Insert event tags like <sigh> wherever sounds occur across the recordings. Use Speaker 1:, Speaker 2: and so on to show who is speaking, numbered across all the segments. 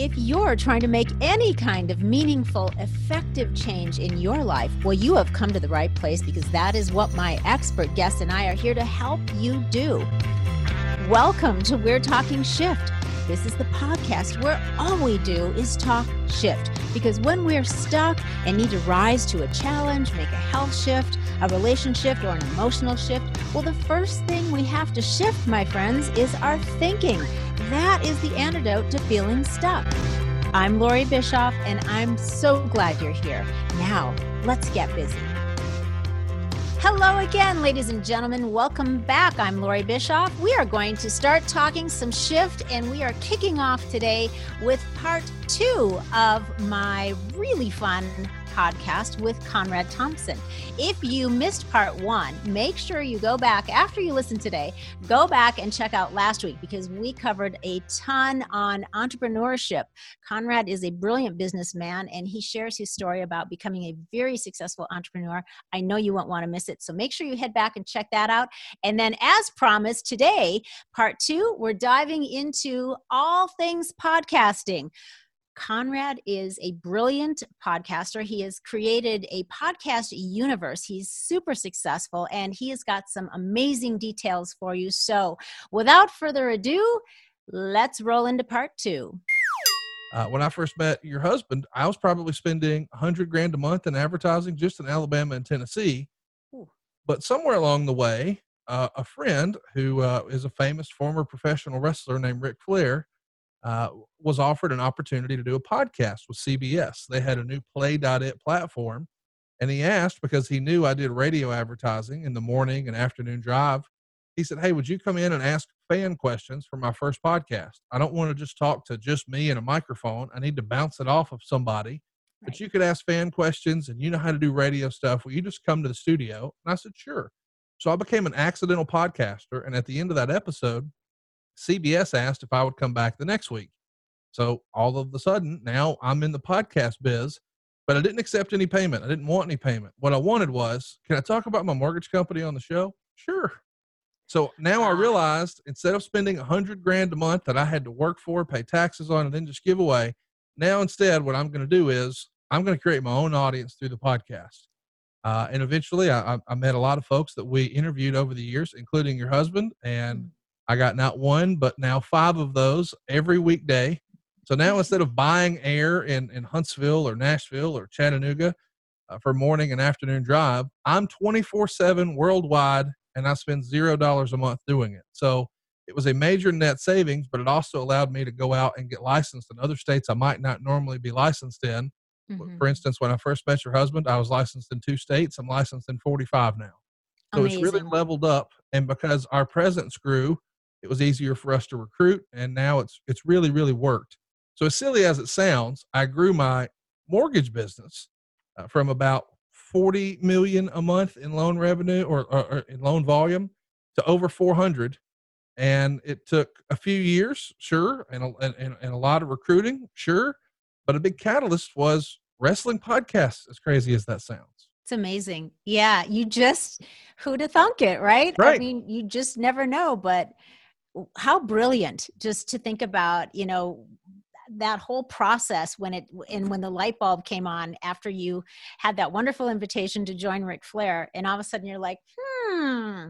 Speaker 1: If you're trying to make any kind of meaningful, effective change in your life, well, you have come to the right place because that is what my expert guests and I are here to help you do. Welcome to We're Talking Shift. This is the podcast where all we do is talk shift. Because when we're stuck and need to rise to a challenge, make a health shift, a relationship, or an emotional shift, well, the first thing we have to shift, my friends, is our thinking. That is the antidote to feeling stuck. I'm Lori Bischoff, and I'm so glad you're here. Now, let's get busy. Hello again, ladies and gentlemen. Welcome back. I'm Lori Bischoff. We are going to start talking some shift, and we are kicking off today with part two of my really fun podcast with Conrad Thompson. If you missed part one, make sure you go back after you listen today, go back and check out last week because we covered a ton on entrepreneurship. Conrad is a brilliant businessman and he shares his story about becoming a very successful entrepreneur. I know you won't want to miss it. So make sure you head back and check that out. And then, as promised, today, part two, we're diving into all things podcasting. Conrad is a brilliant podcaster. He has created a podcast universe. He's super successful and he has got some amazing details for you. So, without further ado, let's roll into part two.
Speaker 2: Uh, when I first met your husband, I was probably spending 100 grand a month in advertising just in Alabama and Tennessee. Ooh. But somewhere along the way, uh, a friend who uh, is a famous former professional wrestler named Ric Flair uh, was offered an opportunity to do a podcast with CBS. They had a new Play.it platform. And he asked because he knew I did radio advertising in the morning and afternoon drive. He said, Hey, would you come in and ask fan questions for my first podcast? I don't want to just talk to just me and a microphone. I need to bounce it off of somebody. Right. But you could ask fan questions and you know how to do radio stuff. Will you just come to the studio? And I said, Sure. So I became an accidental podcaster. And at the end of that episode, CBS asked if I would come back the next week. So all of a sudden, now I'm in the podcast biz, but I didn't accept any payment. I didn't want any payment. What I wanted was, can I talk about my mortgage company on the show? Sure. So now I realized instead of spending a hundred grand a month that I had to work for, pay taxes on, and then just give away, now instead what I'm going to do is I'm going to create my own audience through the podcast. Uh, and eventually, I, I, met a lot of folks that we interviewed over the years, including your husband, and mm. I got not one, but now five of those every weekday. So now instead of buying air in, in Huntsville or Nashville or Chattanooga uh, for morning and afternoon drive, I'm 24 7 worldwide and I spend $0 a month doing it. So it was a major net savings, but it also allowed me to go out and get licensed in other states I might not normally be licensed in. Mm-hmm. For instance, when I first met your husband, I was licensed in two states. I'm licensed in 45 now. So Amazing. it's really leveled up. And because our presence grew, it was easier for us to recruit and now it's it's really really worked. So as silly as it sounds i grew my mortgage business uh, from about 40 million a month in loan revenue or, or, or, in loan volume to over 400 and it took a few years sure and a, and, and a lot of recruiting sure but a big catalyst was wrestling podcasts as crazy as that sounds.
Speaker 1: It's amazing. Yeah you just who to thunk it right?
Speaker 2: Right.
Speaker 1: i mean you just never know but how brilliant just to think about you know that whole process when it and when the light bulb came on after you had that wonderful invitation to join Ric Flair and all of a sudden you're like hmm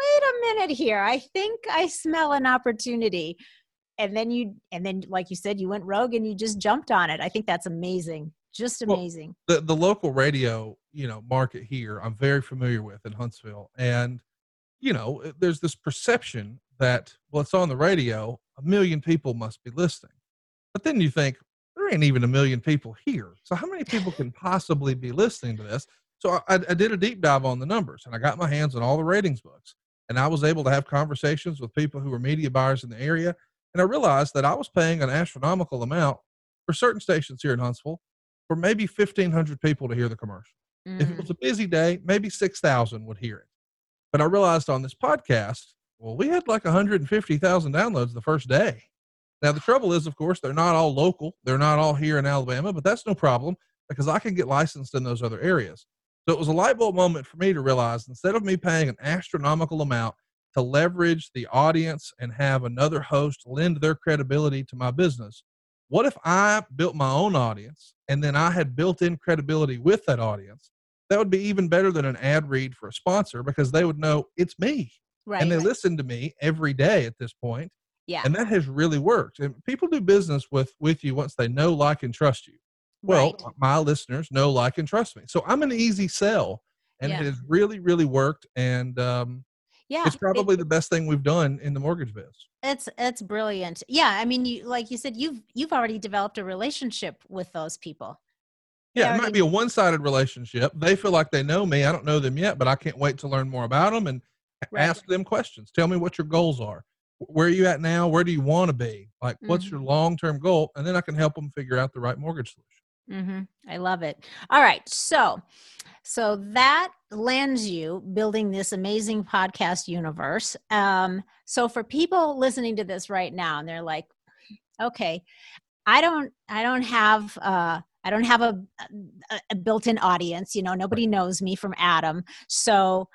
Speaker 1: wait a minute here. I think i smell an opportunity. And then you and then like you said you went rogue and you just jumped on it. I think that's amazing. Just amazing.
Speaker 2: well, the, the local radio you know market here i'm very familiar with in huntsville and you know there's this perception that, well, it's on the radio, a million people must be listening. But then you think, there ain't even a million people here. So how many people can possibly be listening to this? So I, I did a deep dive on the numbers and I got my hands on all the ratings books. And I was able to have conversations with people who were media buyers in the area. And I realized that I was paying an astronomical amount for certain stations here in Huntsville for maybe 1,500 people to hear the commercial. Mm. If it mm. was a busy day, maybe 6,000 would hear it. But I realized on this podcast well, we had like 150,000 downloads the first day. Now, the trouble is, of course, they're not all local. They're not all here in Alabama, but that's no problem because I can get licensed in those other areas. So it was a light bulb moment for me to realize instead of me paying an astronomical amount to leverage the audience and have another host lend their credibility to my business, What if I built my own audience and then I had built in credibility with that audience? That would be even better than an ad read for a sponsor because they would know it's me.
Speaker 1: Right.
Speaker 2: and they
Speaker 1: right.
Speaker 2: listen to me every day at this point
Speaker 1: Yeah.
Speaker 2: and that has really worked and people do business with with you once they know like and trust you well
Speaker 1: right.
Speaker 2: my listeners know like and trust me so i'm an easy sell and
Speaker 1: Yeah.
Speaker 2: it has really really worked and um,
Speaker 1: yeah.
Speaker 2: it's
Speaker 1: it-
Speaker 2: probably the best thing we've done in the mortgage biz
Speaker 1: it's it's brilliant. Yeah. I mean, you like you said, you've you've already developed a relationship with those people.
Speaker 2: Yeah it
Speaker 1: already-
Speaker 2: might be a one-sided relationship they feel like they know me i don't know them yet but i can't wait to learn more about them and
Speaker 1: Right.
Speaker 2: ask them questions tell me what your goals are where are you at now where do you want to be like what's
Speaker 1: Mm-hmm.
Speaker 2: your long-term goal and then i can help them figure out the right mortgage solution
Speaker 1: hmm I love it. All right, so so that lands you building this amazing podcast universe. Um, so for people listening to this right now, and they're like, okay, I don't, I don't have, uh, I don't have a, a, a built-in audience. You know, nobody knows me from Adam. So,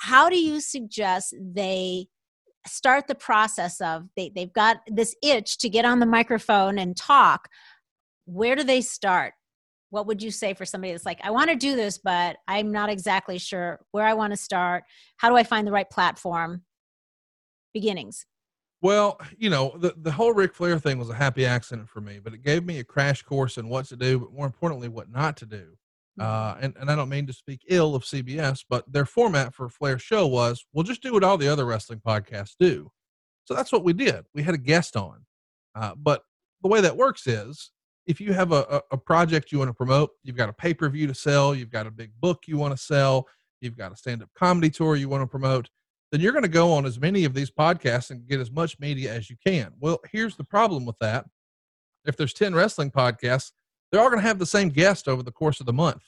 Speaker 1: how do you suggest they? start the process of they, they've got this itch to get on the microphone and talk where do they start what would you say for somebody that's like i want to do this but i'm not exactly sure where i want to start how do i find the right platform beginnings
Speaker 2: Well, you know, the, the whole Ric Flair thing was a happy accident for me, but it gave me a crash course in what to do, but more importantly, what not to do. Uh, and, and I don't mean to speak ill of CBS, but their format for Flair's show was, well, just do what all the other wrestling podcasts do. So that's what we did. We had a guest on. Uh, but the way that works is if you have a, a, a project you want to promote, you've got a pay per view to sell, you've got a big book you want to sell, you've got a stand up comedy tour you want to promote, then you're going to go on as many of these podcasts and get as much media as you can. Well, here's the problem with that. If there's 10 wrestling podcasts, they're all going to have the same guest over the course of the month.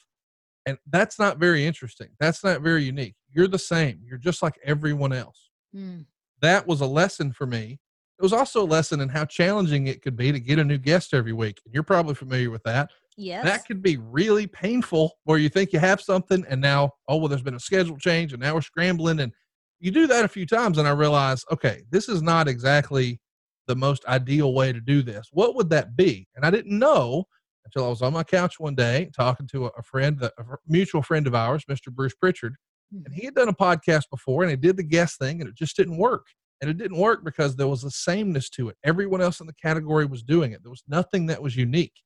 Speaker 2: And that's not very interesting. That's not very unique. You're the same. You're just like everyone else.
Speaker 1: Mm,
Speaker 2: That was a lesson for me. It was also a lesson in how challenging it could be to get a new guest every week. And you're probably familiar with that.
Speaker 1: yes
Speaker 2: That could be really painful where you think you have something and now, oh, well, there's been a schedule change and now we're scrambling. And you do that a few times and I realize, okay, this is not exactly the most ideal way to do this. What would that be? And I didn't know until I was on my couch one day talking to a, friend, a mutual friend of ours, Mr. Bruce Pritchard. And mm-hmm. he had done a podcast before and he did the guest thing and it just didn't work. And it didn't work because there was a sameness to it. Everyone else in the category was doing it. There was nothing that was unique.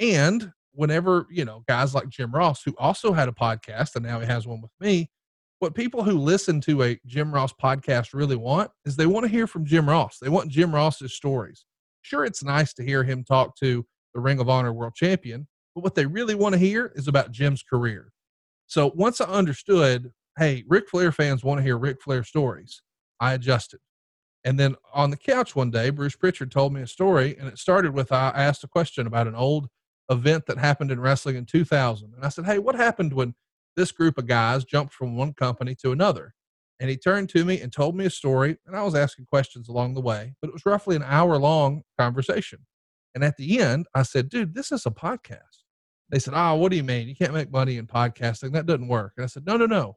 Speaker 2: And whenever, you know, guys like Jim Ross, who also had a podcast and now he has one with me, what people who listen to a Jim Ross podcast really want is they want to hear from Jim Ross. They want Jim Ross's stories. Sure, it's nice to hear him talk to the Ring of Honor world champion, but what they really want to hear is about Jim's career. So once I understood, hey, Ric Flair fans want to hear Ric Flair stories, I adjusted. And then on the couch one day, Bruce Pritchard told me a story, and it started with I asked a question about an old event that happened in wrestling in 2000. And I said, Hey, what happened when this group of guys jumped from one company to another? And he turned to me and told me a story, and I was asking questions along the way, but it was roughly an hour long conversation. And at the end, I said, Dude, this is a podcast. They said, Oh, what do you mean? You can't make money in podcasting. That doesn't work. And I said, No, no, no.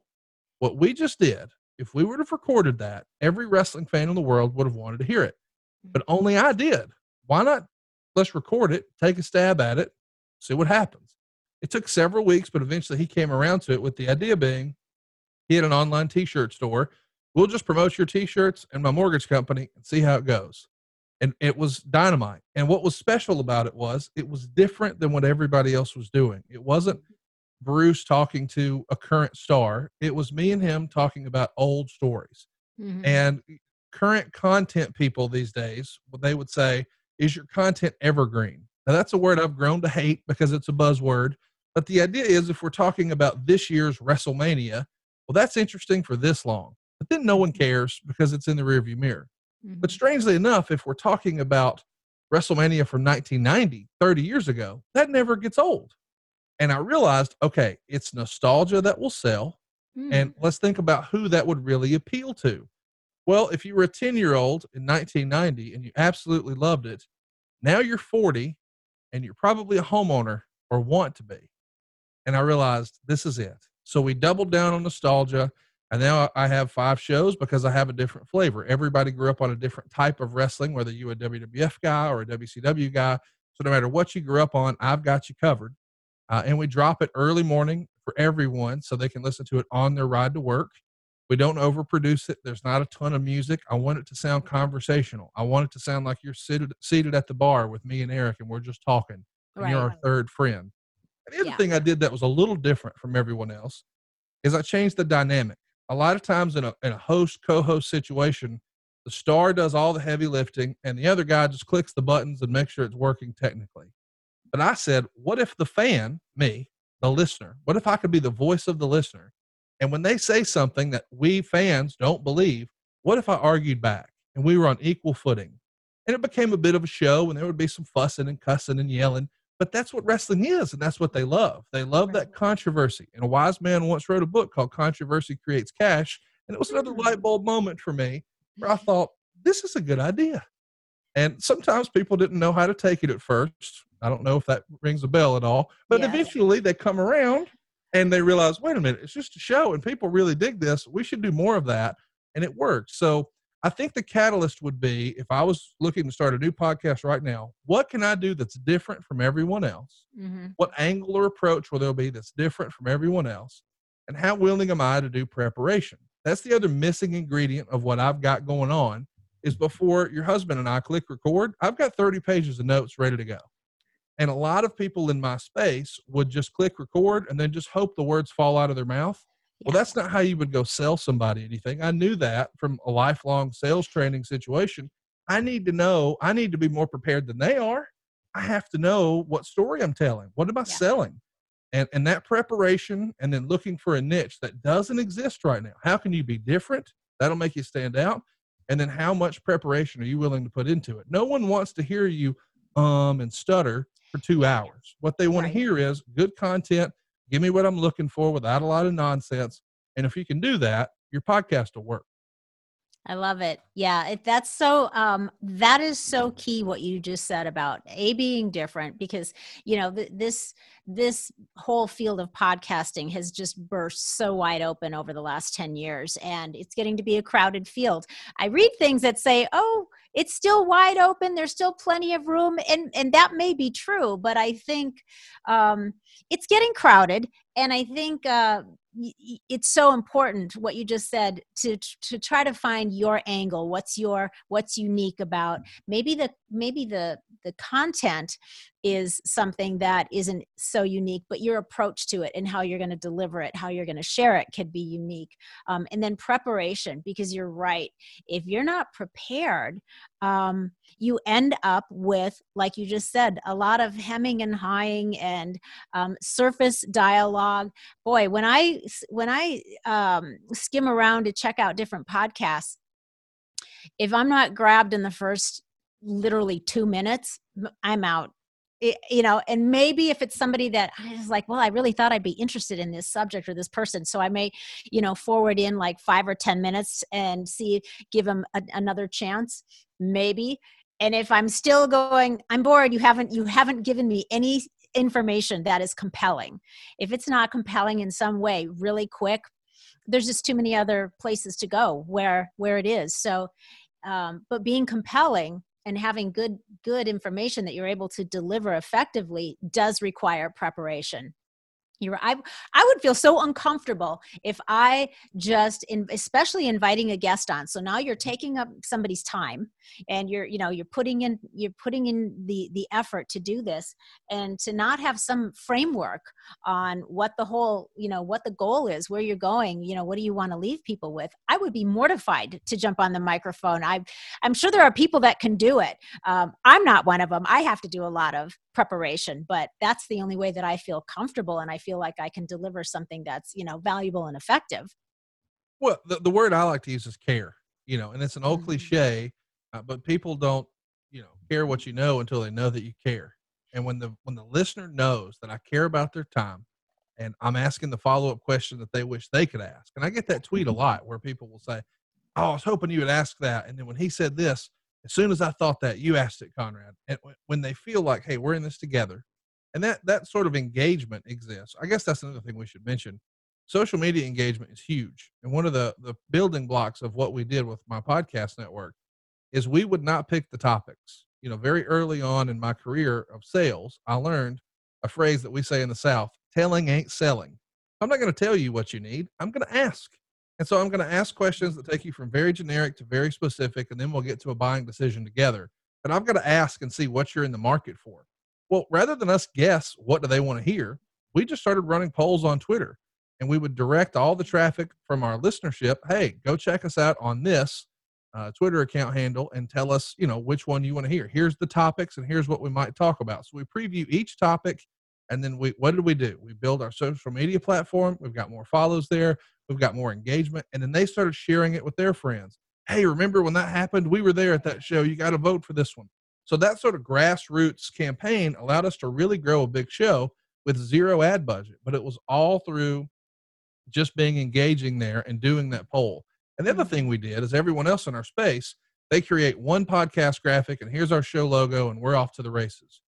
Speaker 2: What we just did, if we would have recorded that, every wrestling fan in the world would have wanted to hear it. Mm-hmm. But only I did. Why not? Let's record it, take a stab at it, see what happens. It took several weeks, but eventually he came around to it with the idea being he had an online t shirt store. We'll just promote your t shirts and my mortgage company and see how it goes. And it was dynamite. And what was special about it was it was different than what everybody else was doing. It wasn't Bruce talking to a current star, it was me and him talking about old stories.
Speaker 1: Mhm.
Speaker 2: And current content people these days, what they would say, is your content evergreen? Now, that's a word I've grown to hate because it's a buzzword. But the idea is if we're talking about this year's WrestleMania, well, that's interesting for this long. But then no one cares because it's in the rearview mirror. But
Speaker 1: Mhm.
Speaker 2: strangely enough, if we're talking about WrestleMania from 1990, 30 years ago, that never gets old. And I realized, okay, it's nostalgia that will sell.
Speaker 1: Mm.
Speaker 2: And let's think about who that would really appeal to. Well, if you were a 10 year old in 1990 and you absolutely loved it, now you're 40 and you're probably a homeowner or want to be. And I realized this is it. So we doubled down on nostalgia. And now I have five shows because I have a different flavor. Everybody grew up on a different type of wrestling, whether you a WWF guy or a WCW guy. So no matter what you grew up on, I've got you covered. Uh, and we drop it early morning for everyone so they can listen to it on their ride to work. We don't overproduce it. There's not a ton of music. I want it to sound conversational. I want it to sound like you're seated seated at the bar with me and Eric, and we're just talking. And right. you're our third friend. The other yeah. thing I did that was a little different from everyone else is I changed the dynamic. A lot of times in a, in a host co-host situation the star does all the heavy lifting and the other guy just clicks the buttons and makes sure it's working technically. But i said what if the fan me the listener what if i could be the voice of the listener? And when they say something that we fans don't believe what if i argued back and we were on equal footing? And it became a bit of a show and there would be some fussing and cussing and yelling but that's what wrestling is, and that's what they love. They love that controversy. And a wise man once wrote a book called Controversy Creates Cash. And it was another light mm. bulb moment for me where I thought, this is a good idea. And sometimes people didn't know how to take it at first. I don't know if that rings a bell at all, but yes. eventually they come around and they realize, wait a minute, it's just a show and people really dig this. We should do more of that. And it worked. So I think the catalyst would be if I was looking to start a new podcast right now, what can I do that's different from everyone else? Mm-hmm. What angle or approach will there be that's different from everyone else? And how willing am I to do preparation? That's the other missing ingredient of what I've got going on is before your husband and I click record, I've got 30 pages of notes ready to go. And a lot of people in my space would just click record and then just hope the words fall out of their mouth well, that's not how you would go sell somebody anything. I knew that from a lifelong sales training situation. I need to know, I need to be more prepared than they are. I have to know what story I'm telling. What am I yeah. selling? And, and that preparation and then looking for a niche that doesn't exist right now. How can you be different? That'll make you stand out. And then how much preparation are you willing to put into it? No one wants to hear you um and stutter for two hours. What they want right. to hear is good content Give me what I'm looking for without a lot of nonsense. And if you can do that, your podcast will work.
Speaker 1: I love it. Yeah, it, that's so. Um, that is so key. What you just said about a being different, because you know th- this this whole field of podcasting has just burst so wide open over the last ten years, and it's getting to be a crowded field. I read things that say, "Oh, it's still wide open. There's still plenty of room," and and that may be true, but I think um, it's getting crowded, and I think uh, it's so important what you just said to to try to find your angle what's your what's unique about mm. maybe the maybe the the content is something that isn't so unique but your approach to it and how you're going to deliver it how you're going to share it could be unique. Um, and then preparation because you're right if you're not prepared um, you end up with like you just said a lot of hemming and hawing and um, surface dialogue. Boy when i when i um, skim around to check out different podcasts if i'm not grabbed in the first literally two minutes i'm out it, you know and maybe if it's somebody that i was like well i really thought i'd be interested in this subject or this person. So i may you know forward in like five or ten minutes and see give them a, another chance maybe. And if i'm still going i'm bored you haven't you haven't given me any information that is compelling. If it's not compelling in some way really quick there's just too many other places to go where where it is. So um, but being compelling and having good good information that you're able to deliver effectively does require preparation you're I, I would feel so uncomfortable if i just in, especially inviting a guest on. So now you're taking up somebody's time and you're you know you're putting in you're putting in the the effort to do this and to not have some framework on what the whole you know what the goal is where you're going you know what do you want to leave people with? I would be mortified to jump on the microphone. I i'm sure there are people that can do it. Um, i'm not one of them i have to do a lot of preparation but that's the only way that i feel comfortable and i feel like i can deliver something that's you know valuable and effective
Speaker 2: well the, the word i like to use is care you know and it's an old mm-hmm. cliche uh, but people don't you know care what you know until they know that you care and when the when the listener knows that i care about their time and i'm asking the follow-up question that they wish they could ask and i get that tweet a mm-hmm. lot where people will say oh i was hoping you would ask that and then when he said this as soon as I thought that, you asked it, Conrad. And when they feel like, hey, we're in this together, and that that sort of engagement exists. I guess that's another thing we should mention. social media engagement is huge. And one of the, the building blocks of what we did with my podcast network is we would not pick the topics. You know, very early on in my career of sales, I learned a phrase that we say in the South telling ain't selling. I'm not going to tell you what you need, I'm going to ask. And so I'm going to ask questions that take you from very generic to very specific, and then we'll get to a buying decision together. But I've got to ask and see what you're in the market for. Well, rather than us guess what do they want to hear, we just started running polls on Twitter and we would direct all the traffic from our listenership hey go check us out on this uh, twitter account handle and tell us you know which one you want to hear. Here's the topics and here's what we might talk about. So we preview each topic and then we what did we do? We build our social media platform. We've got more follows there we've got more engagement and then they started sharing it with their friends hey remember when that happened we were there at that show you got to vote for this one so that sort of grassroots campaign allowed us to really grow a big show with zero ad budget but it was all through just being engaging there and doing that poll. And the other thing we did is everyone else in our space, they create one podcast graphic and here's our show logo and we're off to the races.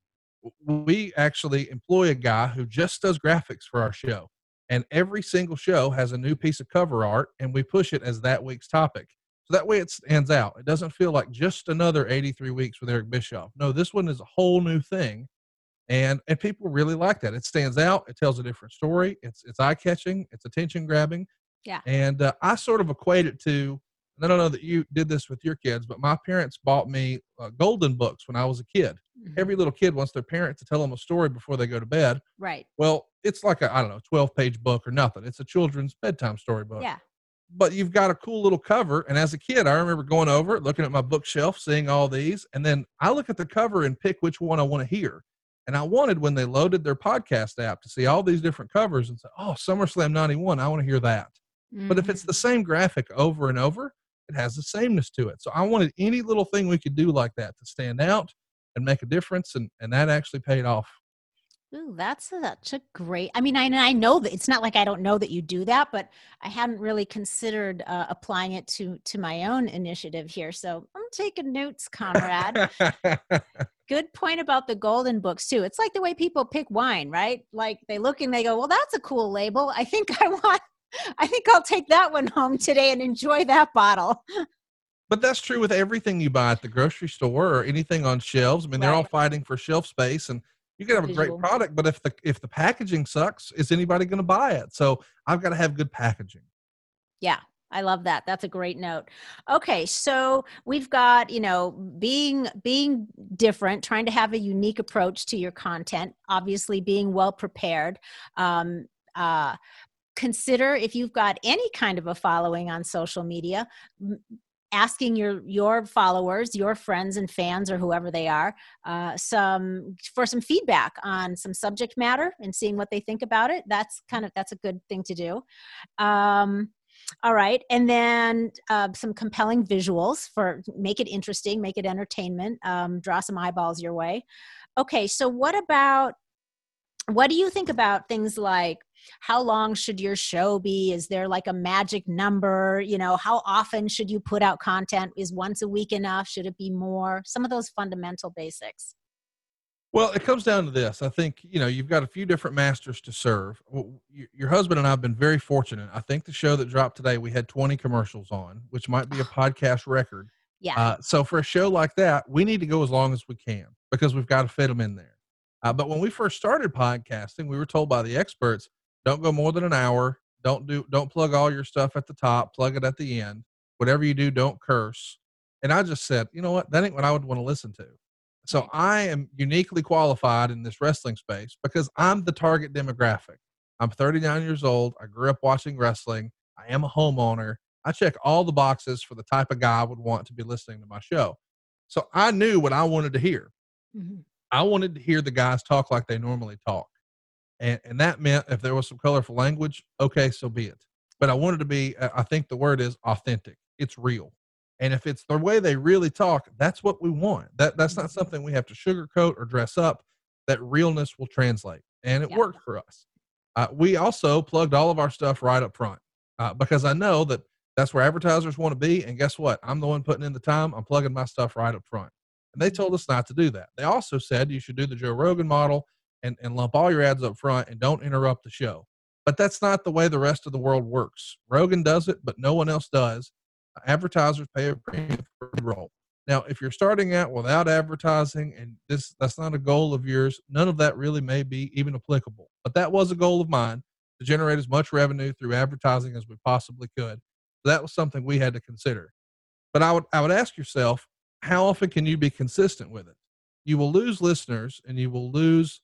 Speaker 2: We actually employ a guy who just does graphics for our show. And every single show has a new piece of cover art and we push it as that week's topic. So that way it stands out. It doesn't feel like just another 83 weeks with Eric Bischoff. No, this one is a whole new thing and and people really like that. It stands out. It tells a different story. It's it's eye catching. It's attention grabbing.
Speaker 1: Yeah.
Speaker 2: And uh, I sort of equate it to. I don't know that you did this with your kids, but my parents bought me uh, golden books when I was a kid. Mm-hmm. Every little kid wants their parent to tell them a story before they go to bed.
Speaker 1: Right.
Speaker 2: Well, it's like a I don't know, twelve page book or nothing. It's a children's bedtime story book.
Speaker 1: Yeah.
Speaker 2: But you've got a cool little cover, and as a kid, I remember going over it, looking at my bookshelf, seeing all these, and then I look at the cover and pick which one I want to hear. And I wanted when they loaded their podcast app to see all these different covers and say, oh, SummerSlam 91, I want to hear that. Mm-hmm. But if it's the mm-hmm. same graphic over and over, it has the sameness to it. So I wanted any little thing we could do like that to stand out and make a difference. And, and that actually paid off.
Speaker 1: Ooh, that's such a great. I mean, I, I know that it's not like I don't know that you do that, but I hadn't really considered uh, applying it to to my own initiative here. So I'm taking notes, Conrad. <laughs> Good point about the golden books too. It's like the way people pick wine, right? Like they look and they go, "Well, that's a cool label. I think I <laughs> want. I think I'll take that one home today and enjoy that bottle."
Speaker 2: But that's true with everything you buy at the grocery store or anything on shelves. I mean, they're all fighting for shelf space and you can have a great product, but if the if the packaging sucks, is anybody going to buy it? So I've got to have good packaging.
Speaker 1: Yeah, I love that. That's a great note. Okay, so we've got, you know, being being different, trying to have a unique approach to your content, obviously being well prepared. Um, uh, consider if you've got any kind of a following on social media, asking your your followers your friends and fans or whoever they are uh, some for some feedback on some subject matter and seeing what they think about it that's kind of that's a good thing to do. Um, all right and then uh, some compelling visuals for make it interesting make it entertainment um, draw some eyeballs your way. Okay so what about what do you think about things like how long should your show be is there like a magic number you know how often should you put out content is once a week enough should it be more some of those fundamental basics
Speaker 2: well, it comes down to this. I think, you know, you've got a few different masters to serve. Your husband and I have been very fortunate. I think the show that dropped today, we had 20 commercials on, which might be a podcast record.
Speaker 1: Yeah. Uh,
Speaker 2: so for a show like that, we need to go as long as we can because we've got to fit them in there. Uh, but when we first started podcasting, we were told by the experts, don't go more than an hour. Don't do don't plug all your stuff at the top. Plug it at the end. Whatever you do, don't curse. And I just said, you know what? That ain't what I would want to listen to. So I am uniquely qualified in this wrestling space because I'm the target demographic. I'm 39 years old. I grew up watching wrestling. I am a homeowner. I check all the boxes for the type of guy I would want to be listening to my show. So I knew what I wanted to hear. Mm-hmm. I wanted to hear the guys talk like they normally talk. And, and that meant if there was some colorful language, okay, so be it. But I wanted to be, I think the word is authentic. It's real. And if it's the way they really talk, that's what we want. That that's not something we have to sugarcoat or dress up. That realness will translate, and it yeah. worked for us. Uh, we also plugged all of our stuff right up front uh, because I know that that's where advertisers want to be. And guess what? I'm the one putting in the time. I'm plugging my stuff right up front. And they told us not to do that. They also said you should do the Joe Rogan model and, and lump all your ads up front and don't interrupt the show. But that's not the way the rest of the world works. Rogan does it, but no one else does. Advertisers pay a premium for a role. Now, if you're starting out without advertising and this that's not a goal of yours, none of that really may be even applicable. But that was a goal of mine to generate as much revenue through advertising as we possibly could. So that was something we had to consider. But I would I would ask yourself, how often can you be consistent with it? You will lose listeners and you will lose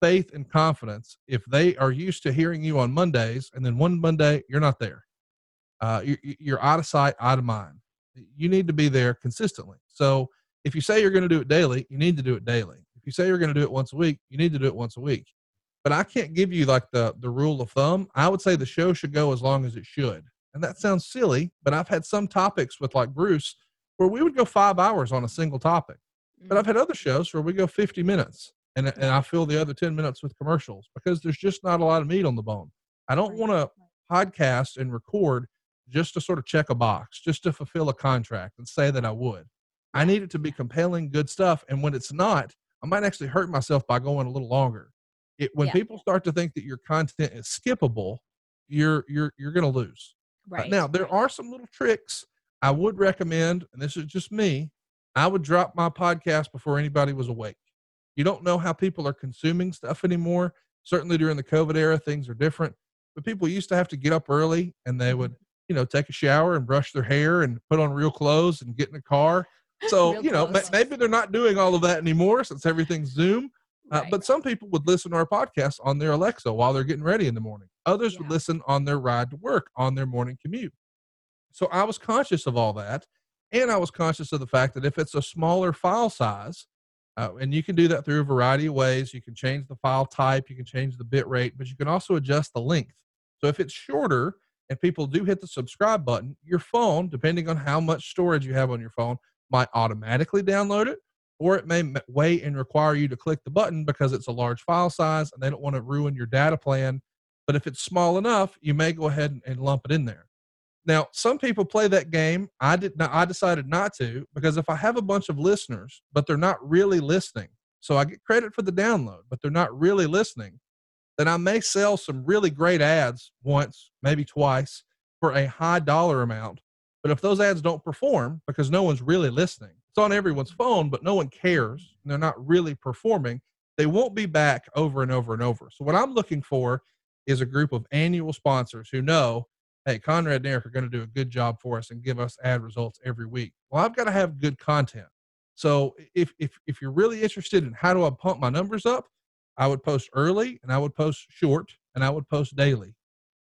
Speaker 2: faith and confidence if they are used to hearing you on Mondays and then one Monday you're not there. Uh, you're, you're out of sight, out of mind. You need to be there consistently. So if you say you're going to do it daily, you need to do it daily. If you say you're going to do it once a week, you need to do it once a week. But I can't give you like the the rule of thumb. I would say the show should go as long as it should. And that sounds silly, but I've had some topics with like Bruce where we would go five hours on a single topic. But I've mm. had other shows where we go 50 minutes and, and I fill the other 10 minutes with commercials because there's just not a lot of meat on the bone. I don't want to podcast and record just to sort of check a box, just to fulfill a contract and say that I would. I need it to be compelling, good stuff. And when it's not, I might actually hurt myself by going a little longer. It, when yeah. people start to think that your content is skippable, you're you're you're going to lose. Uh, right. now, there are some little tricks I would recommend, and this is just me. I would drop my podcast before anybody was awake. You don't know how people are consuming stuff anymore. Certainly during the COVID era, things are different. But people used to have to get up early and they would, you know, take a shower and brush their hair and put on real clothes and get in a car. <laughs> So, you know, maybe they're not doing all of that anymore since everything's Zoom. Uh, right. But some people would listen to our podcast on their Alexa while they're getting ready in the morning. Others yeah. would listen on their ride to work, on their morning commute. So I was conscious of all that. And I was conscious of the fact that if it's a smaller file size, uh, and you can do that through a variety of ways. You can change the file type, you can change the bit rate, but you can also adjust the length. So if it's shorter and people do hit the subscribe button, your phone, depending on how much storage you have on your phone, might automatically download it or it may wait and require you to click the button because it's a large file size and they don't want to ruin your data plan. But if it's small enough, you may go ahead and lump it in there. Now, some people play that game. I did not, I decided not to because if I have a bunch of listeners, but they're not really listening, so I get credit for the download, but they're not really listening, then I may sell some really great ads once, maybe twice for a high dollar amount. But if those ads don't perform because no one's really listening, it's on everyone's phone, but no one cares. And they're not really performing. They won't be back over and over and over. So, what I'm looking for is a group of annual sponsors who know, hey, Conrad and Eric are going to do a good job for us and give us ad results every week. Well, I've got to have good content. So, if, if, if you're really interested in how do I pump my numbers up, I would post early and I would post short and I would post daily.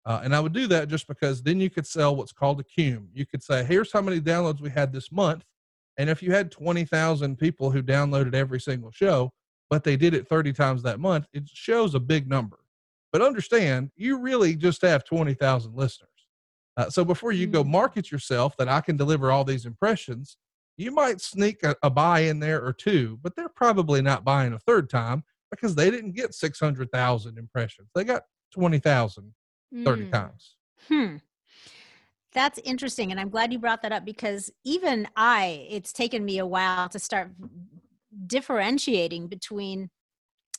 Speaker 2: Uh, and I would do that just because then you could sell what's called a cume. You could say, here's how many downloads we had this month. And if you had 20,000 people who downloaded every single show, but they did it 30 times that month, it shows a big number. But understand, you really just have 20,000 listeners. Uh, so before you go mm. market yourself that I can deliver all these impressions, you might sneak a, a buy in there or two, but they're probably not buying a third time because they didn't get 600,000 impressions. They got 20,000 30 mm. times.
Speaker 1: Hmm. That's interesting. And I'm glad you brought that up because even I, it's taken me a while to start differentiating between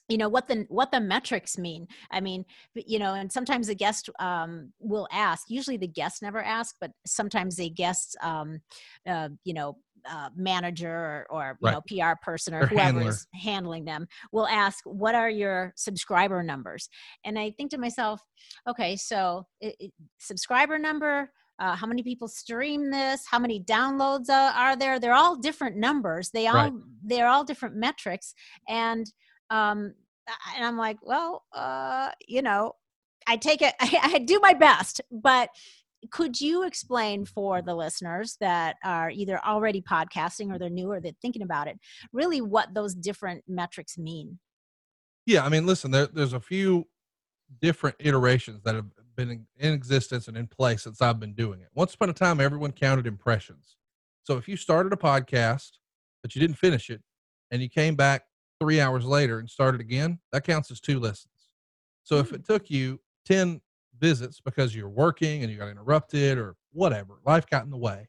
Speaker 1: you know what the what the metrics mean i mean you know and sometimes the guest um, will ask usually the guest never ask but sometimes the guest um, uh, you know uh, manager or, or you right. know PR person or, or whoever handler. is handling them will ask, "What are your subscriber numbers?" And I think to myself, okay, so it, it, subscriber number, uh, how many people stream this how many downloads uh, are there they're all different numbers they all right. they're all different metrics and um and i'm like well uh you know i take it I, <laughs> I do my best but could you explain for the listeners that are either already podcasting or they're new or they're thinking about it really what those different metrics mean
Speaker 2: yeah i mean listen there, there's a few different iterations that have been in, in existence and in place since I've been doing it. Once upon a time, everyone counted impressions. So if you started a podcast, but you didn't finish it, and you came back three hours later and started again, that counts as two lessons. So if hmm. it took you 10 visits because you're working and you got interrupted or whatever, life got in the way,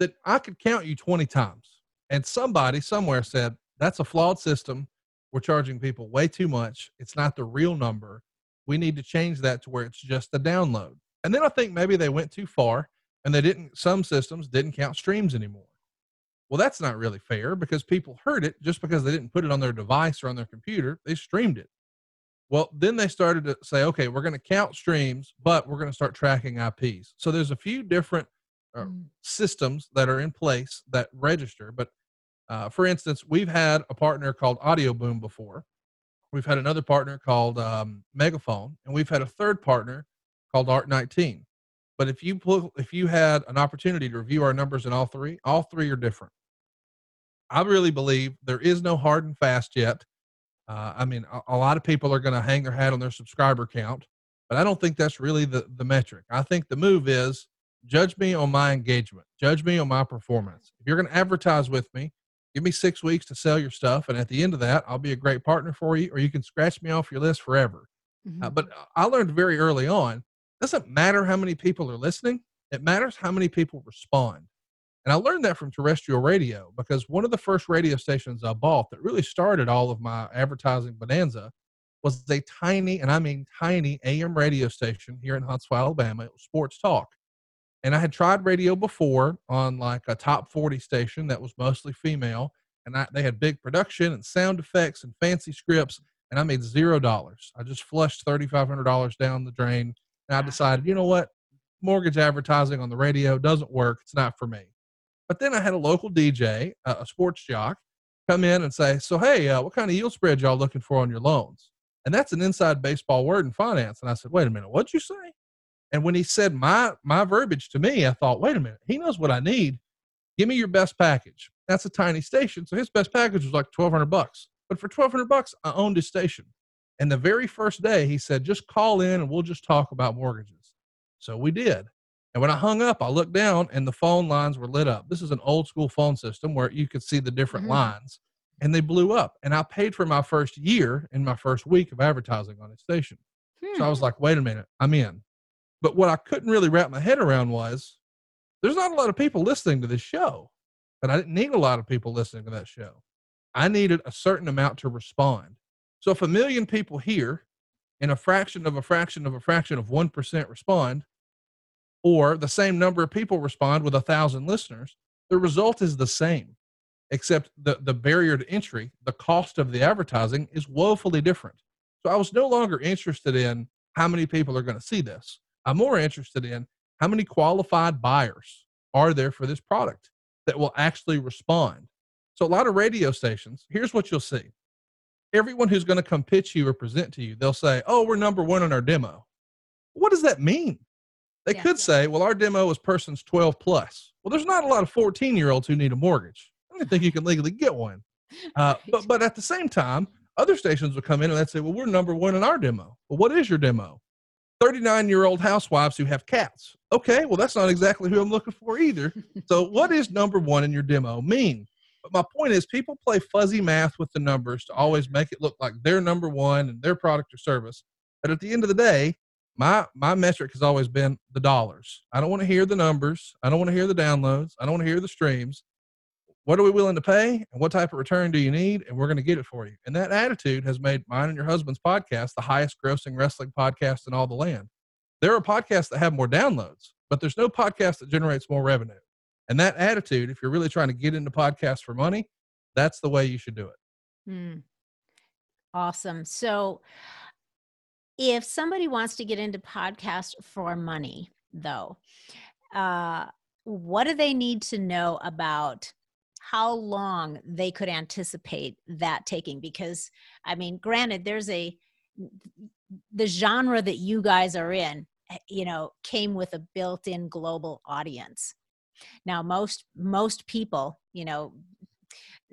Speaker 2: that I could count you 20 times. And somebody somewhere said, that's a flawed system. We're charging people way too much. It's not the real number We need to change that to where it's just a download. And then I think maybe they went too far and they didn't, some systems didn't count streams anymore. Well, that's not really fair because people heard it just because they didn't put it on their device or on their computer. They streamed it. Well, then they started to say, okay, we're going to count streams, but we're going to start tracking IPs. So there's a few different uh, mm. systems that are in place that register. But uh, for instance, we've had a partner called Audioboom before. We've had another partner called um, Megaphone, and we've had a third partner called Art19. But if you pull, if you had an opportunity to review our numbers in all three, all three are different. I really believe there is no hard and fast yet. Uh, I mean, a, a, lot of people are going to hang their hat on their subscriber count, but I don't think that's really the, the metric. I think the move is judge me on my engagement, judge me on my performance. If you're going to advertise with me, give me six weeks to sell your stuff. And at the end of that, I'll be a great partner for you, or you can scratch me off your list forever. Uh, mm-hmm. Uh, but I learned very early on doesn't matter how many people are listening, it matters how many people respond. And I learned that from terrestrial radio because one of the first radio stations I bought that really started all of my advertising bonanza was a tiny, and I mean tiny, AM radio station here in Huntsville, Alabama. It was Sports Talk. And I had tried radio before on like a top 40 station that was mostly female. And I, they had big production and sound effects and fancy scripts. And I made zero dollars. I just flushed $3,500 down the drain. And I decided, you know what? Mortgage advertising on the radio doesn't work. It's not for me. But then I had a local DJ, uh, a sports jock, come in and say, "So hey, uh, what kind of yield spread y'all looking for on your loans?" And that's an inside baseball word in finance. And I said, "Wait a minute, what'd you say?" And when he said my my verbiage to me, I thought, "Wait a minute, he knows what I need. Give me your best package." That's a tiny station, so his best package was like twelve hundred bucks. But for twelve hundred bucks, I owned his station. And the very first day, he said, "Just call in and we'll just talk about mortgages." So we did. And when I hung up, I looked down and the phone lines were lit up. This is an old school phone system where you could see the different mm-hmm. lines and they blew up. And I paid for my first year in my first week of advertising on a station. Hmm. So I was like, wait a minute, I'm in. But what I couldn't really wrap my head around was there's not a lot of people listening to this show. And I didn't need a lot of people listening to that show. I needed a certain amount to respond. So if a million people here and a fraction of a fraction of a fraction of 1% respond, or the same number of people respond with a thousand listeners, the result is the same, except the, the barrier to entry, the cost of the advertising is woefully different. So I was no longer interested in how many people are going to see this. I'm more interested in how many qualified buyers are there for this product that will actually respond. So a lot of radio stations, here's what you'll see. Everyone who's going to come pitch you or present to you, they'll say, "Oh, we're number 1 in our demo." What does that mean? They yeah, could yeah. say, well, our demo is persons 12 plus. Well, there's not a lot of 14 year olds who need a mortgage. I don't think you can legally get one. <laughs> Uh, but, but at the same time, other stations would come in and they'd say, well, we're number one in our demo. Well, what is your demo? 39 year old housewives who have cats. Okay, well, that's not exactly who I'm looking for either. so, <laughs> what is number one in your demo mean? But my point is, people play fuzzy math with the numbers to always make it look like they're number one in their product or service. But at the end of the day, my my metric has always been the dollars. I don't want to hear the numbers. I don't want to hear the downloads. I don't want to hear the streams. What are we willing to pay? And what type of return do you need? And we're going to get it for you. And that attitude has made mine and your husband's podcast the highest grossing wrestling podcast in all the land. There are podcasts that have more downloads, but there's no podcast that generates more revenue. And that attitude, if you're really trying to get into podcasts for money, that's the way you should do it.
Speaker 1: Hmm. Awesome. So if somebody wants to get into podcast for money, though, uh, what do they need to know about how long they could anticipate that taking? Because, I mean, granted, there's a the genre that you guys are in, eh, you know, came with a built-in global audience. Now, most most people, you know,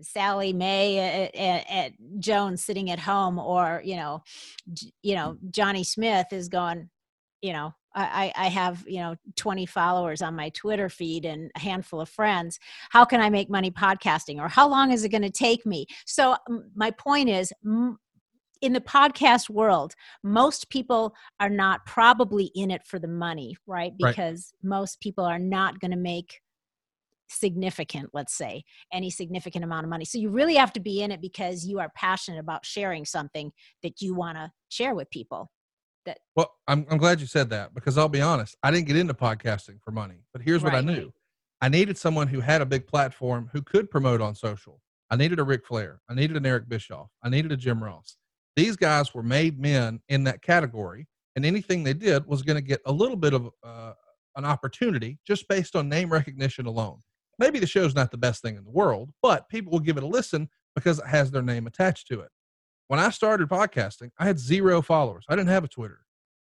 Speaker 1: Sally May at, at, at, Jones sitting at home, or you know, you know Johnny Smith is going, you know, I, I have you know 20 followers on my Twitter feed and a handful of friends. How can I make money podcasting, or how long is it going to take me? So my point is. in the podcast world, most people are not probably in it for the money, right? Because right. most people are not going to make significant, let's say, any significant amount of money. So you really have to be in it because you are passionate about sharing something that you want to share with people. that
Speaker 2: well I'm, I'm glad you said that because i'll be honest i didn't get into podcasting for money but here's what i knew. I needed someone who had a big platform who could promote on social. I needed a Ric flair. I needed an eric bischoff. I needed a jim ross. These guys were made men in that category and anything they did was going to get a little bit of uh, an opportunity just based on name recognition alone maybe the show's not the best thing in the world but people will give it a listen because it has their name attached to it when I started podcasting, I had zero followers. I didn't have a Twitter,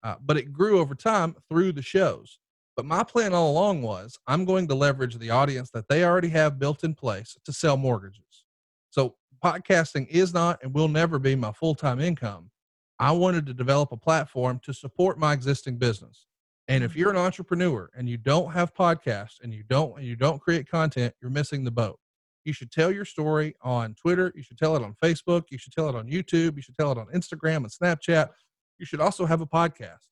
Speaker 2: uh, but it grew over time through the shows. But my plan all along was I'm going to leverage the audience that they already have built in place to sell mortgages. So podcasting is not and will never be my full time income. I wanted to develop a platform to support my existing business. And if you're an entrepreneur and you don't have podcasts and you don't and you don't create content, you're missing the boat. You should tell your story on Twitter. You should tell it on Facebook. You should tell it on YouTube. You should tell it on Instagram and Snapchat. You should also have a podcast.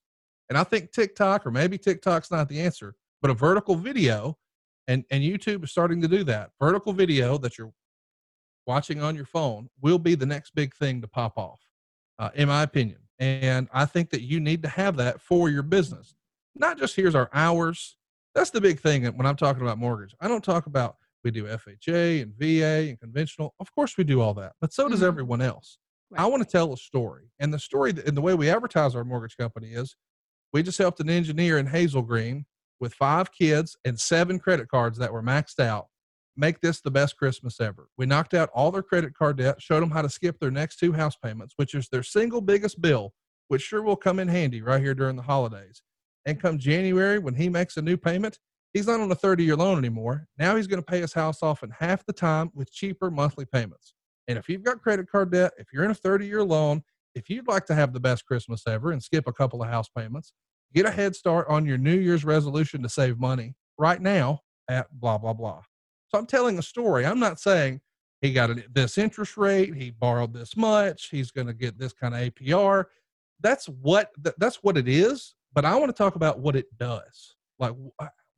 Speaker 2: And I think TikTok, or maybe TikTok's not the answer, but a vertical video, and, and YouTube is starting to do that. Vertical video that you're watching on your phone will be the next big thing to pop off, uh, in my opinion. And I think that you need to have that for your business. Not just here's our hours. That's the big thing when I'm talking about mortgage. I don't talk about we do FHA and VA and conventional. Of course, we do all that, but so does
Speaker 1: Mhm.
Speaker 2: everyone else. I want to tell a story. And the story and the way we advertise our mortgage company is we just helped an engineer in Hazel Green with five kids and seven credit cards that were maxed out make this the best Christmas ever. We knocked out all their credit card debt, showed them how to skip their next two house payments, which is their single biggest bill, which sure will come in handy right here during the holidays. And come January, when he makes a new payment, he's not on a 30 year loan anymore. Now he's going to pay his house off in half the time with cheaper monthly payments. And if you've got credit card debt, if you're in a 30 year loan, if you'd like to have the best Christmas ever and skip a couple of house payments, get a head start on your New Year's resolution to save money right now at blah, blah, blah. So I'm telling a story. I'm not saying he got this interest rate, he borrowed this much, he's going to get this kind of APR. That's what that's what it is. But I want to talk about what it does. Like,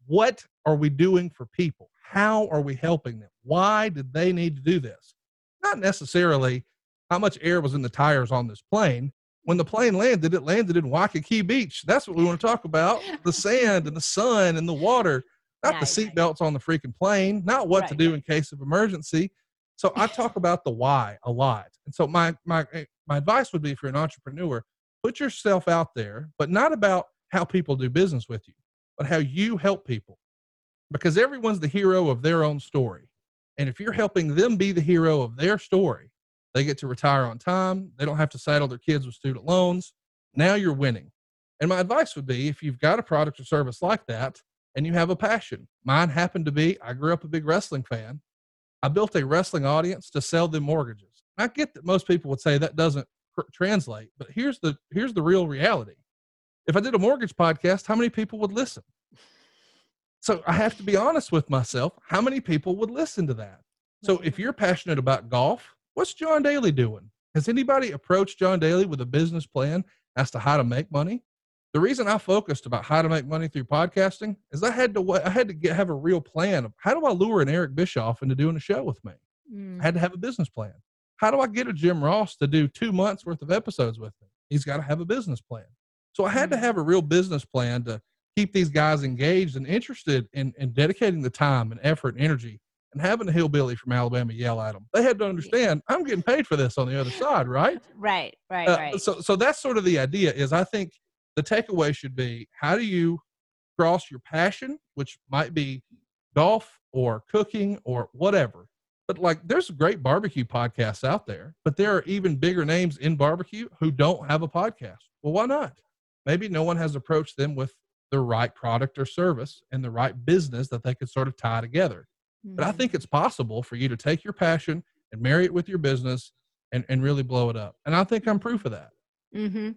Speaker 2: what are we doing for people? How are we helping them? Why did they need to do this? Not necessarily how much air was in the tires on this plane. When the plane landed, it landed in Waikiki Beach. That's what we want to talk about the <laughs> sand and the sun and the water, not the seatbelts on the freaking plane, not what to do
Speaker 1: right.
Speaker 2: in case of emergency. So I talk <laughs> about the why a lot. And so my my eh, my advice would be if you're an entrepreneur, put yourself out there, but not about how people do business with you, but how you help people. Because everyone's the hero of their own story. And if you're helping them be the hero of their story, they get to retire on time. They don't have to saddle their kids with student loans. Now you're winning. And my advice would be if you've got a product or service like that and you have a passion, mine happened to be I grew up a big wrestling fan. I built a wrestling audience to sell them mortgages. I get that most people would say that doesn't translate, but here's the here's the real reality. If I did a mortgage podcast, how many people would listen? So I have to be honest with myself. How many people would listen to that? So if you're passionate about golf, what's John Daly doing? Has anybody approached John Daly with a business plan as to how to make money? The reason I focused about how to make money through podcasting is I had to I had to get, have a real plan of how do I lure an Eric Bischoff into doing a show with me.
Speaker 1: Mm.
Speaker 2: I had to have a business plan. How do I get a Jim Ross to do two months worth of episodes with me? He's got to have a business plan. So I had to
Speaker 1: Mhm.
Speaker 2: have a real business plan to keep these guys engaged and interested in, in dedicating the time and effort and energy and having a hillbilly from Alabama yell at them. They had to understand I'm getting paid for this on the other side, right?
Speaker 1: Right, right,
Speaker 2: Uh,
Speaker 1: right.
Speaker 2: So, so that's sort of the idea. Is I think the takeaway should be how do you cross your passion, which might be golf or cooking or whatever. But like, there's great barbecue podcasts out there, but there are even bigger names in barbecue who don't have a podcast. Well, why not? Maybe no one has approached them with the right product or service and the right business that they could sort of tie together. But I
Speaker 1: Mhm.
Speaker 2: think it's possible for you to take your passion and marry it with your business and, and really blow it up. And I think I'm proof of that.
Speaker 1: Mm-hmm.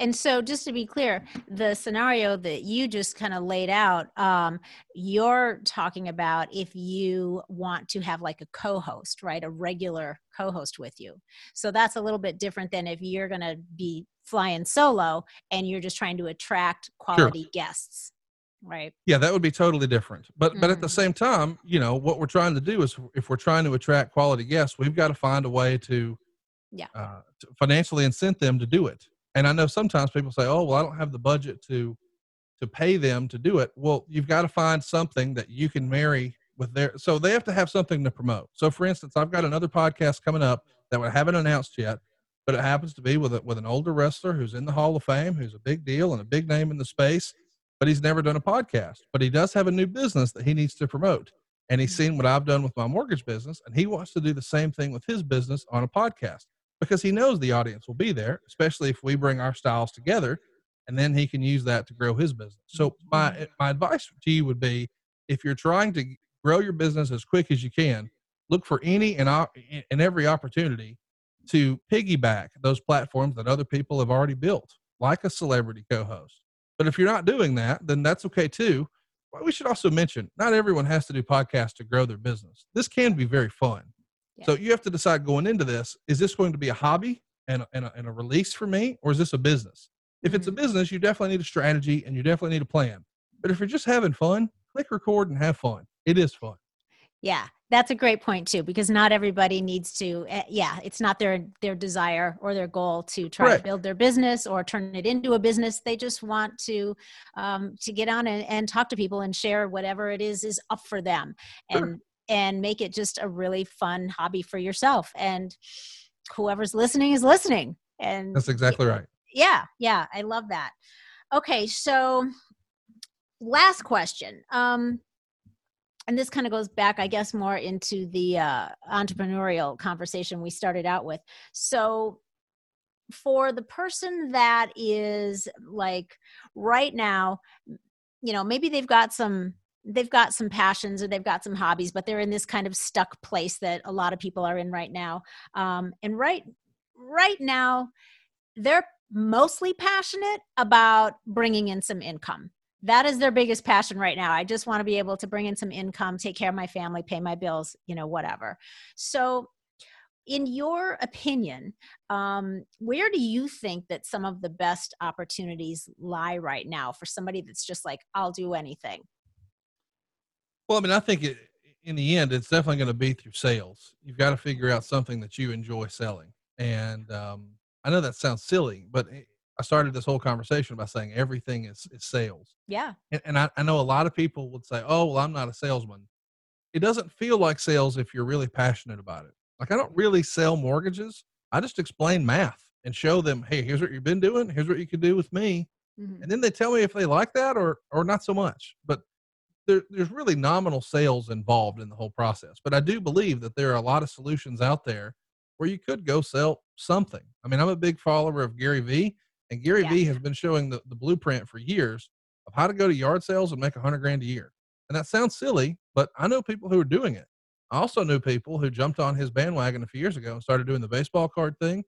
Speaker 1: And so, just to be clear, the scenario that you just kind of laid out, um, you're talking about if you want to have like a co host, right? A regular co host with you. So, that's a little bit different than if you're going to be flying solo and you're just trying to attract quality guests, right?
Speaker 2: Yeah, that would be totally different. But but at the
Speaker 1: Mhm.
Speaker 2: same time, you know, what we're trying to do is if we're trying to attract quality guests, we've got to find a way to
Speaker 1: Yeah.
Speaker 2: uh, financially incent them to do it. And I know sometimes people say, "Oh, well, I don't have the budget to to pay them to do it." Well, you've got to find something that you can marry with their. So they have to have something to promote. So, for instance, I've got another podcast coming up that I haven't announced yet, but it happens to be with a, with an older wrestler who's in the Hall of Fame, who's a big deal and a big name in the space, but he's never done a podcast. But he does have a new business that he needs to promote and he's seen what I've done with my mortgage business, and he wants to do the same thing with his business on a podcast because he knows the audience will be there, especially if we bring our styles together, and then he can use that to grow his business. So my mm-hmm. my advice to you would be, if you're trying to grow your business as quick as you can, look for any and and every opportunity to piggyback those platforms that other people have already built, like a celebrity co-host. But if you're not doing that, then that's okay too well, we should also mention not everyone has to do podcasts to grow their business. This can be very fun. Yeah. So you have to decide going into this is this going to be a hobby and a, and a, and a release for me, or is this a business? If mm-hmm. it's a mm-hmm. business, you definitely need a strategy and you definitely need a plan. But if you're just having fun, click record and have fun. It is fun.
Speaker 1: Yeah, that's a great point too, because not everybody needs to. Uh, yeah, it's not their their desire or their goal to try to build their business or turn it into a business. They just want to um, to get on and, and talk to people and share whatever it is is up for them, and sure. And make it just a really fun hobby for yourself. And whoever's listening is listening. And
Speaker 2: that's exactly right.
Speaker 1: Yeah, yeah, I love that. Okay, so last question. Um, and this kind of goes back i guess more into the uh, entrepreneurial conversation we started out with so for the person that is like right now you know maybe they've got some they've got some passions or they've got some hobbies but they're in this kind of stuck place that a lot of people are in right now. Um, and right right now they're mostly passionate about bringing in some income. That is their biggest passion right now. I just want to be able to bring in some income take care of my family pay my bills you know whatever. So in your opinion um, where do you think that some of the best opportunities lie right now for somebody that's just like i'll do anything
Speaker 2: well i mean i think it, in the end it's definitely going to be through sales you've got to figure out something that you enjoy selling and um, i know that sounds silly but I started this whole conversation by saying everything is, is sales.
Speaker 1: Yeah.
Speaker 2: And, and I, I know a lot of people would say, oh, well, I'm not a salesman. It doesn't feel like sales if you're really passionate about it. Like, I don't really sell mortgages. I just explain math and show them, hey, here's what you've been doing. Here's what you can do with me. Mm-hmm. And then they tell me if they like that or, or not so much. But there, there's really nominal sales involved in the whole process. But I do believe that there are a lot of solutions out there where you could go sell something. I mean, I'm a big follower of Gary Vee and Gary yeah. Vee has been showing the, the blueprint for years of how to go to yard sales and make a hundred grand a year. And that sounds silly, but I know people who are doing it. I also knew people who jumped on his bandwagon a few years ago and started doing the baseball card thing,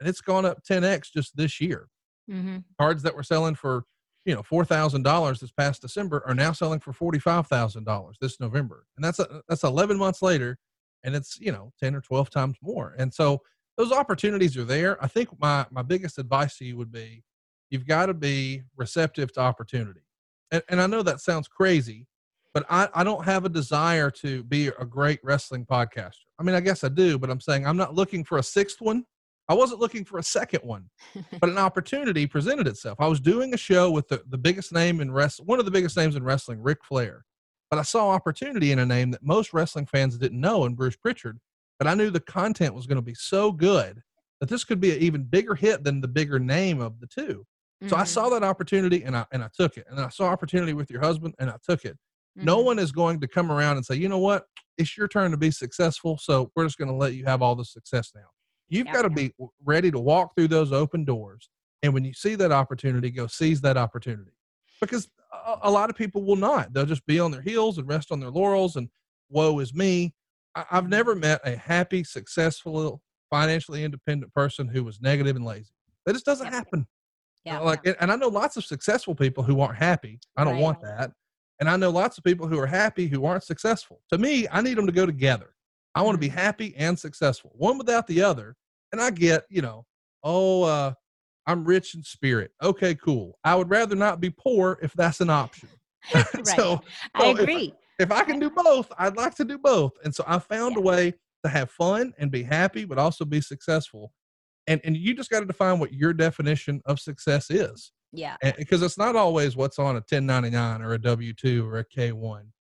Speaker 2: and it's gone up 10x just this year. Mm-hmm. Cards that were selling for you know four thousand dollars this past December are now selling for forty five thousand dollars this November, and that's a, that's eleven months later, and it's you know ten or twelve times more. And so those opportunities are there. I think my my biggest advice to you would be you've got to be receptive to opportunity. And, and I know that sounds crazy, but I, I don't have a desire to be a great wrestling podcaster. I mean, I guess I do, but I'm saying I'm not looking for a sixth one. I wasn't looking for a second one, <laughs> but an opportunity presented itself. I was doing a show with the, the biggest name in wrestling, one of the biggest names in wrestling, Ric Flair. But I saw opportunity in a name that most wrestling fans didn't know in Bruce Pritchard but I knew the content was going to be so good that this could be an even bigger hit than the bigger name of the 2 mm-hmm. So I saw mm-hmm. that opportunity and I and I took it. And I saw opportunity with your husband and I took it. Mm-hmm. No one is going to come around and say, you know what, it's your turn to be successful. So we're just going to let you have all the success now. You've yeah, got to yeah. be ready to walk through those open doors. And when you see that opportunity, go seize that opportunity. Because a, a lot of people will not. They'll just be on their heels and rest on their laurels and woe is me. I've never met a happy, successful, financially independent person who was negative and lazy. That just doesn't yeah. happen. Yeah. Uh, like, yeah. and I know lots of successful people who aren't happy. I don't right. want that. And I know lots of people who are happy who aren't successful. To me, I need them to go together. I want to be mm-hmm. happy and successful, one without the other. And I get, you know, oh, uh, I'm rich in spirit. Okay, cool. I would rather not be poor if that's an option. <laughs>
Speaker 1: right. <laughs> so, I agree
Speaker 2: if I can do both, I'd like to do both. And so I found yeah. a way to have fun and be happy, but also be successful. and and you just got to define what your definition of success is.
Speaker 1: Yeah.
Speaker 2: Because it's not always what's on a 1099 or a W 2 or a K 1.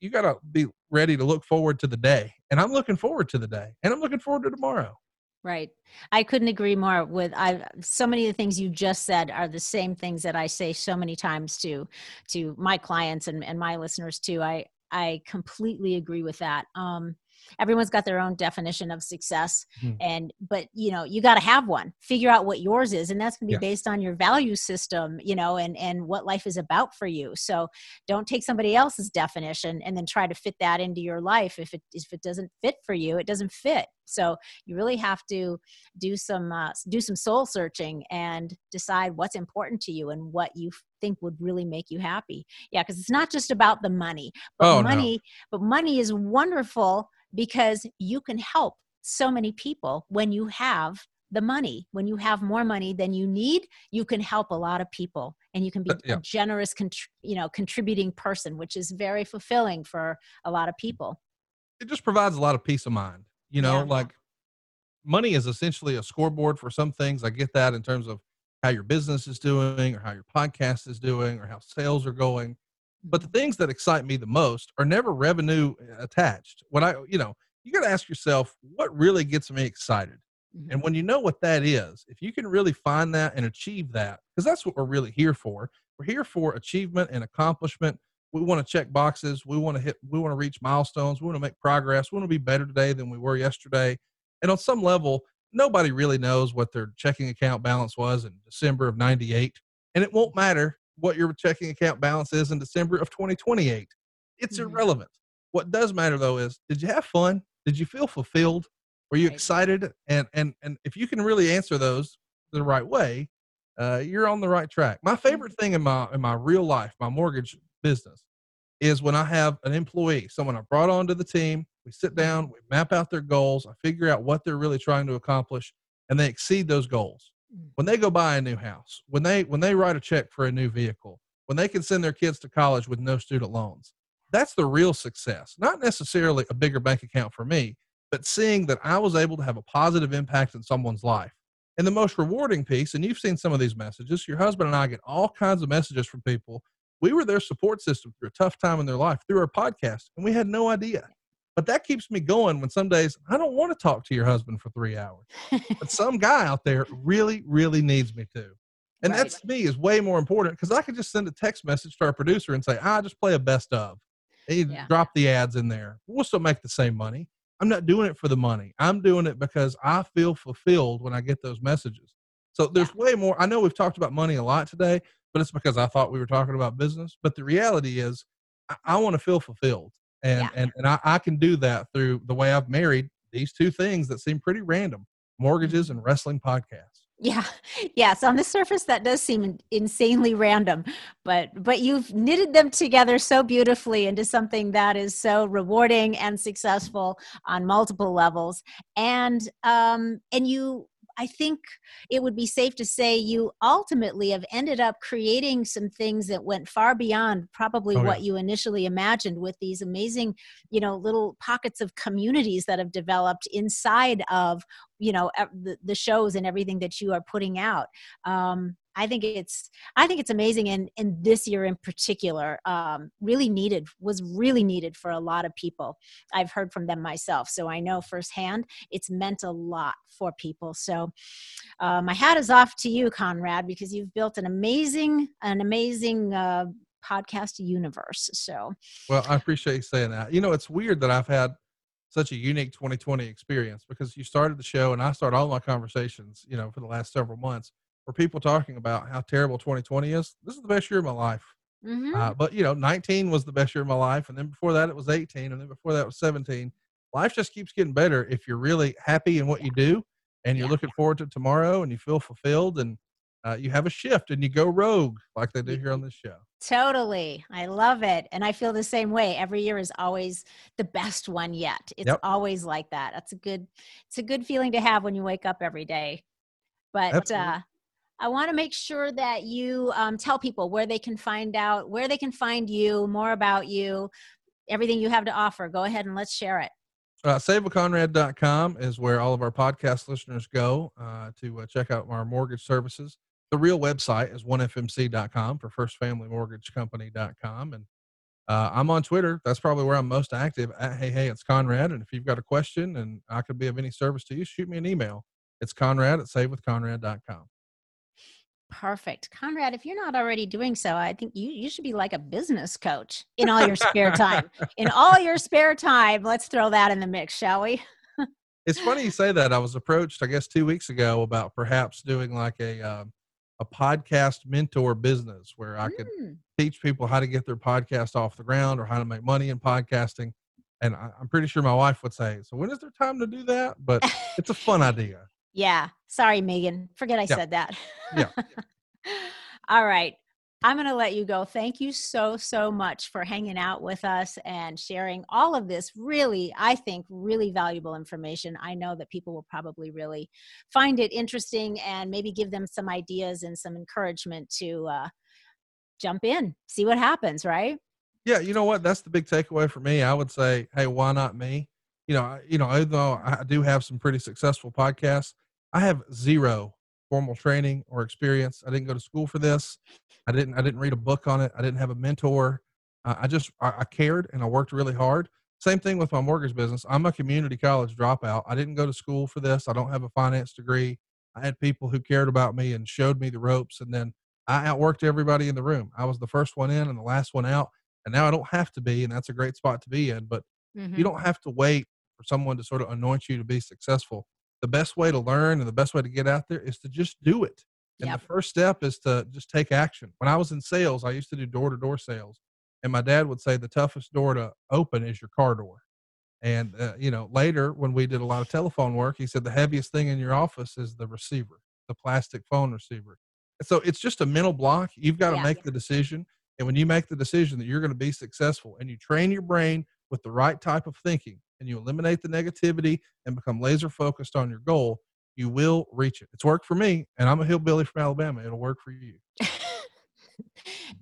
Speaker 2: You got to be ready to look forward to the day. And I'm looking forward to the day. And I'm looking forward to tomorrow.
Speaker 1: Right. I couldn't agree more with I so many of the things you just said are the same things that I say so many times to to my clients and, and my listeners too. I I completely agree with that. Um everyone's got their own definition of success mm-hmm. and but you know you got to have one figure out what yours is and that's going to be yeah. based on your value system you know and and what life is about for you so don't take somebody else's definition and then try to fit that into your life if it if it doesn't fit for you it doesn't fit so you really have to do some uh, do some soul searching and decide what's important to you and what you think would really make you happy yeah because it's not just about the money but oh, money no. but money is wonderful because you can help so many people when you have the money when you have more money than you need you can help a lot of people and you can be yeah. a generous contr- you know contributing person which is very fulfilling for a lot of people
Speaker 2: it just provides a lot of peace of mind you know yeah. like money is essentially a scoreboard for some things i get that in terms of how your business is doing or how your podcast is doing or how sales are going but the things that excite me the most are never revenue uh, attached. When I, you know, you got to ask yourself what really gets me excited. Mm-hmm. And when you know what that is, if you can really find that and achieve that, because that's what we're really here for. We're here for achievement and accomplishment. We want to check boxes. We want to hit, we want to reach milestones. We want to make progress. We want to be better today than we were yesterday. And on some level, nobody really knows what their checking account balance was in December of 98. And it won't matter what your checking account balance is in December of 2028. It's mm-hmm. irrelevant. What does matter though is did you have fun? Did you feel fulfilled? Were you right. excited? And and and if you can really answer those the right way, uh, you're on the right track. My favorite mm-hmm. thing in my in my real life, my mortgage business, is when I have an employee, someone I brought onto the team. We sit mm-hmm. down, we map out their goals, I figure out what they're really trying to accomplish, and they exceed those goals Mm. when they go buy a new house, when they when they write a check for a new vehicle, when they can send their kids to college with no student loans, that's the real success. Not necessarily a bigger bank account for me, but seeing that I was able to have a positive impact in someone's life. And the most rewarding piece, and you've seen some of these messages, your husband and I get all kinds of messages from people. We were their support system through a tough time in their life through our podcast, and we had no idea. But that keeps me going when some days I don't want to talk to your husband for three hours. but <laughs> some guy out there really, really needs me to. And right. that's me is way more important because I could just send a text message to our producer and say, I ah, just play a best of. And yeah. drop the ads in there. We'll still make the same money. I'm not doing it for the money. I'm doing it because I feel fulfilled when I get those messages. So there's yeah. way more. I know we've talked about money a lot today, but it's because I thought we were talking about business. But the reality is, I, I want to feel fulfilled and yeah. and, and I, I can do that through the way i've married these two things that seem pretty random mortgages and wrestling podcasts.
Speaker 1: Yeah. <laughs> Yes on the surface that does seem insanely random but but you've knitted them together so beautifully into something that is so rewarding and successful on multiple levels. And um and you I think it would be safe to say you ultimately have ended up creating some things that went far beyond probably oh, what yeah. you initially imagined with these amazing, you know, little pockets of communities that have developed inside of, you know, the, the shows and everything that you are putting out. Um, I think it's I think it's amazing and and this year in particular um, really needed was really needed for a lot of people. I've heard from them myself, so I know firsthand it's meant a lot for people. So uh, my hat is off to you, Conrad, because you've built an amazing an amazing. Uh, podcast universe so
Speaker 2: well i appreciate you saying that you know it's weird that i've had such a unique 2020 experience because you started the show and I start all my conversations, you know, for the last several months for people talking about how terrible 2020 is. This is the best year of my life. Mm-hmm. Uh, but you know, 19 was the best year of my life, and then before that it was 18, and then before that was 17. Life just keeps getting better if you're really happy in what you do, and you're yeah. looking forward to tomorrow, and you feel fulfilled, and uh, you have a shift, and you go rogue like they do here on this show.
Speaker 1: Totally, I love it, and I feel the same way. Every year is always the best one yet. It's yep. always like that. That's a good, it's a good feeling to have when you wake up every day. But uh, I want to make sure that you um, tell people where they can find out, where they can find you, more about you, everything you have to offer. Go ahead and let's share it.
Speaker 2: Uh, SaveWithConrad.com is where all of our podcast listeners go uh, to uh, check out our mortgage services. The real website is onefmc.com for firstfamilymortgagecompany.com. And uh, I'm on Twitter. That's probably where I'm most active at Hey Hey, it's Conrad. And if you've got a question and I could be of any service to you, shoot me an email. It's Conrad at savewithconrad.com.
Speaker 1: Perfect. Conrad, if you're not already doing so, I think you, you should be like a business coach in all your spare time. in all your spare time, let's throw that in the mix, shall we?
Speaker 2: it's funny you say that. I was approached, I guess, two weeks ago about perhaps doing like a um, a podcast mentor business where I could mm. teach people how to get their podcast off the ground or how to make money in podcasting. And I, I'm pretty sure my wife would say, "So when is there time to do that?" But it's a fun idea.
Speaker 1: Yeah. Sorry, Megan. Forget I yeah. said that.
Speaker 2: yeah. <laughs>
Speaker 1: All right. I'm going to let you go. Thank you so, so much for hanging out with us and sharing all of this really, I think, really valuable information. I know that people will probably really find it interesting and maybe give them some ideas and some encouragement to uh, jump in, see what happens, right?
Speaker 2: Yeah, you know what? That's the big takeaway for me. I would say, hey, why not me? You know, you know, although I do have some pretty successful podcasts, I have zero formal training or experience. I didn't go to school for this. I didn't. I didn't read a book on it. I didn't have a mentor. Uh, I just I, I cared and I worked really hard. Same thing with my mortgage business. I'm a community college dropout. I didn't go to school for this. I don't have a finance degree. I had people who cared about me and showed me the ropes, and then I outworked everybody in the room. I was the first one in and the last one out, and now I don't have to be, and that's a great spot to be in. But mm-hmm. you don't have to wait for someone to sort of anoint you to be successful the best way to learn and the best way to get out there is to just do it. And yep. the first step is to just take action. When I was in sales, I used to do door to door sales. And my dad would say the toughest door to open is your car door. And, uh, you know, later when we did a lot of telephone work, he said the heaviest thing in your office is the receiver, the plastic phone receiver. And so it's just a mental block. You've got to yeah. make the decision. And when you make the decision that you're going to be successful and you train your brain with the right type of thinking, and you eliminate the negativity and become laser focused on your goal, you will reach it. It's worked for me, and I'm a hillbilly from Alabama. It'll work for you. <laughs>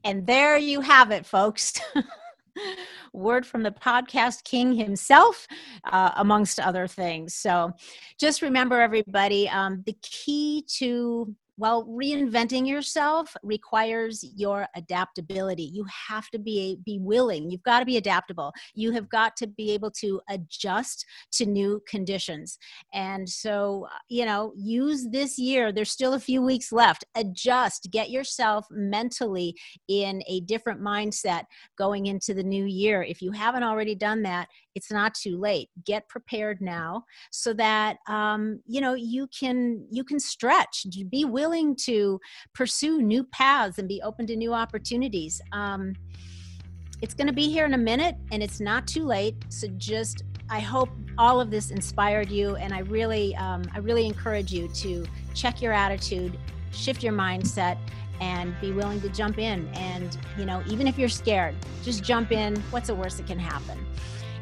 Speaker 1: and there you have it, folks. <laughs> Word from the podcast king himself, uh, amongst other things. So just remember, everybody, um, the key to well, reinventing yourself requires your adaptability. You have to be be willing. You've got to be adaptable. You have got to be able to adjust to new conditions. And so, uh, you know, use this year. There's still a few weeks left. Adjust. Get yourself mentally in a different mindset going into the new year. If you haven't already done that, it's not too late. Get prepared now so that um, you know you can you can stretch. Be willing to pursue new paths and be open to new opportunities. Um, it's going to be here in a minute and it's not too late. So just, I hope all of this inspired you. And I really, um, I really encourage you to check your attitude, shift your mindset, and be willing to jump in. And, you know, even if you're scared, just jump in. What's the worst that can happen?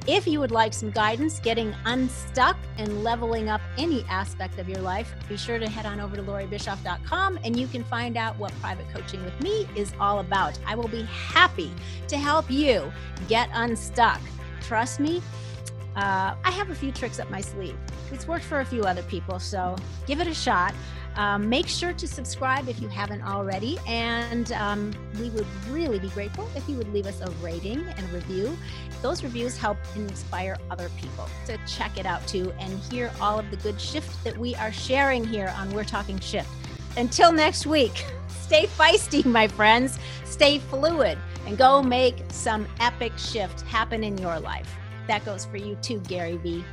Speaker 1: If you would like some guidance getting unstuck and leveling up any aspect of your life, be sure to head on over to lauriebischoff.com and you can find out what private coaching with me is all about. I will be happy to help you get unstuck. Trust me, uh, I have a few tricks up my sleeve. It's worked for a few other people, so give it a shot. Um, make sure to subscribe if you haven't already, and um, we would really be grateful if you would leave us a rating and review. Those reviews help inspire other people to check it out too and hear all of the good shift that we are sharing here on We're Talking Shift. Until next week, <laughs> stay feisty, my friends, stay fluid, and go make some epic shift happen in your life. That goes for you too, Gary Vee.